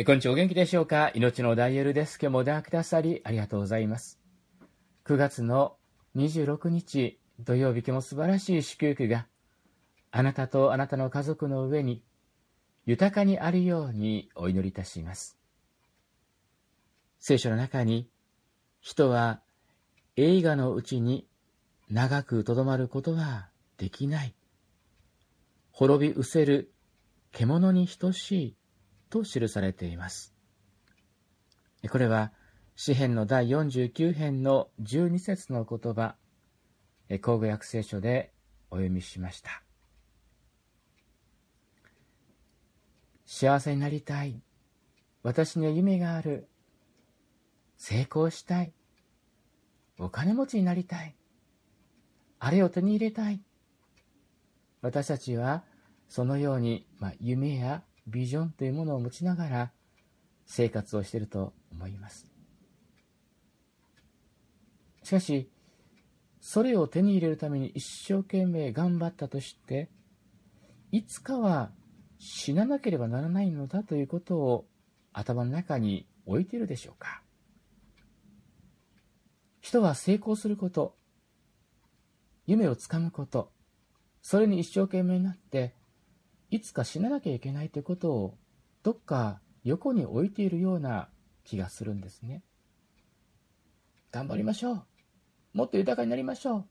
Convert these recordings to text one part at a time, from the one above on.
えこんにちは、お元気でしょうか？命のダイヤルです。今日もお電話くださりありがとうございます。9月の26日土曜日、今日も素晴らしい祝福があなたとあなたの家族の上に豊かにあるようにお祈りいたします。聖書の中に人は映画のうちに長くとどまることはできない。滅び失せる獣に等しいと記されています。これは、詩編の第49編の12節の言葉、口語訳聖書でお読みしました。幸せになりたい。私には夢がある。成功したい。お金持ちになりたい。あれを手に入れたい。私たちはそのように、まあ、夢やビジョンというものを持ちながら生活をしていると思います。しかし、それを手に入れるために一生懸命頑張ったとして、いつかは死ななければならないのだということを頭の中に置いているでしょうか。人は成功すること、夢をつかむこと、それに一生懸命になっていつか死ななきゃいけないということをどっか横に置いているような気がするんですね。頑張りましょう。もっと豊かになりましょう。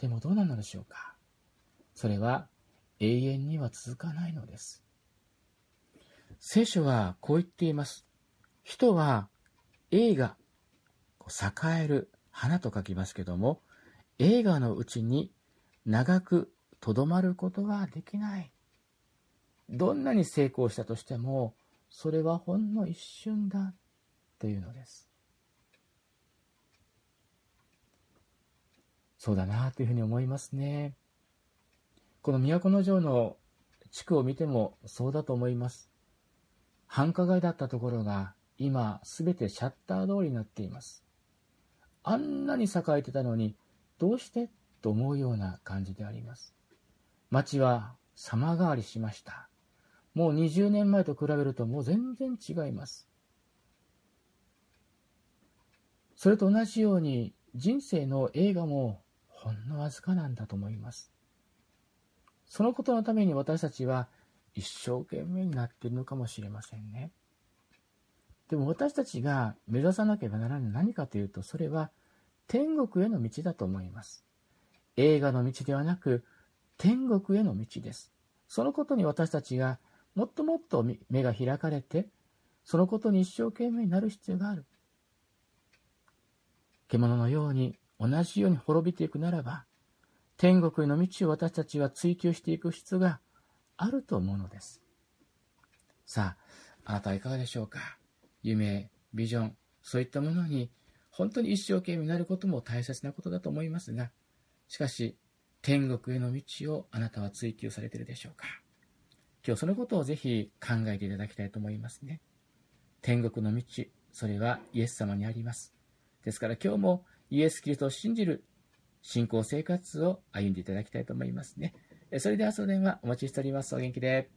でもどうなのでしょうか。それは永遠には続かないのです。聖書はこう言っています。人は映画、栄える花と書きますけども、映画のうちに長くとどまることはできない。どんなに成功したとしても、それはほんの一瞬だというのです。そうだなというふうに思いますね。この都城の地区を見てもそうだと思います。繁華街だったところが今すべてシャッター通りになっています。あんなに栄えてたのにどうしてと思うような感じであります。町は様変わりしました。もう20年前と比べるともう全然違います。それと同じように人生の映画もほんのわずかなんだと思います。そのことのために私たちは一生懸命になっているのかもしれませんね。でも私たちが目指さなければならない何かというと、それは天国への道だと思います。映画の道ではなく、天国への道です。そのことに私たちがもっともっと目が開かれて、そのことに一生懸命になる必要がある。獣のように同じように滅びていくならば、天国への道を私たちは追求していく必要があると思うのです。さあ、あなたはいかがでしょうか？夢、ビジョン、そういったものに本当に一生懸命になることも大切なことだと思いますが、しかし、天国への道をあなたは追求されているでしょうか？今日そのことをぜひ考えていただきたいと思いますね。天国の道、それはイエス様にあります。ですから今日もイエス・キリストを信じる信仰生活を歩んでいただきたいと思いますね。それではその電話お待ちしております。お元気で。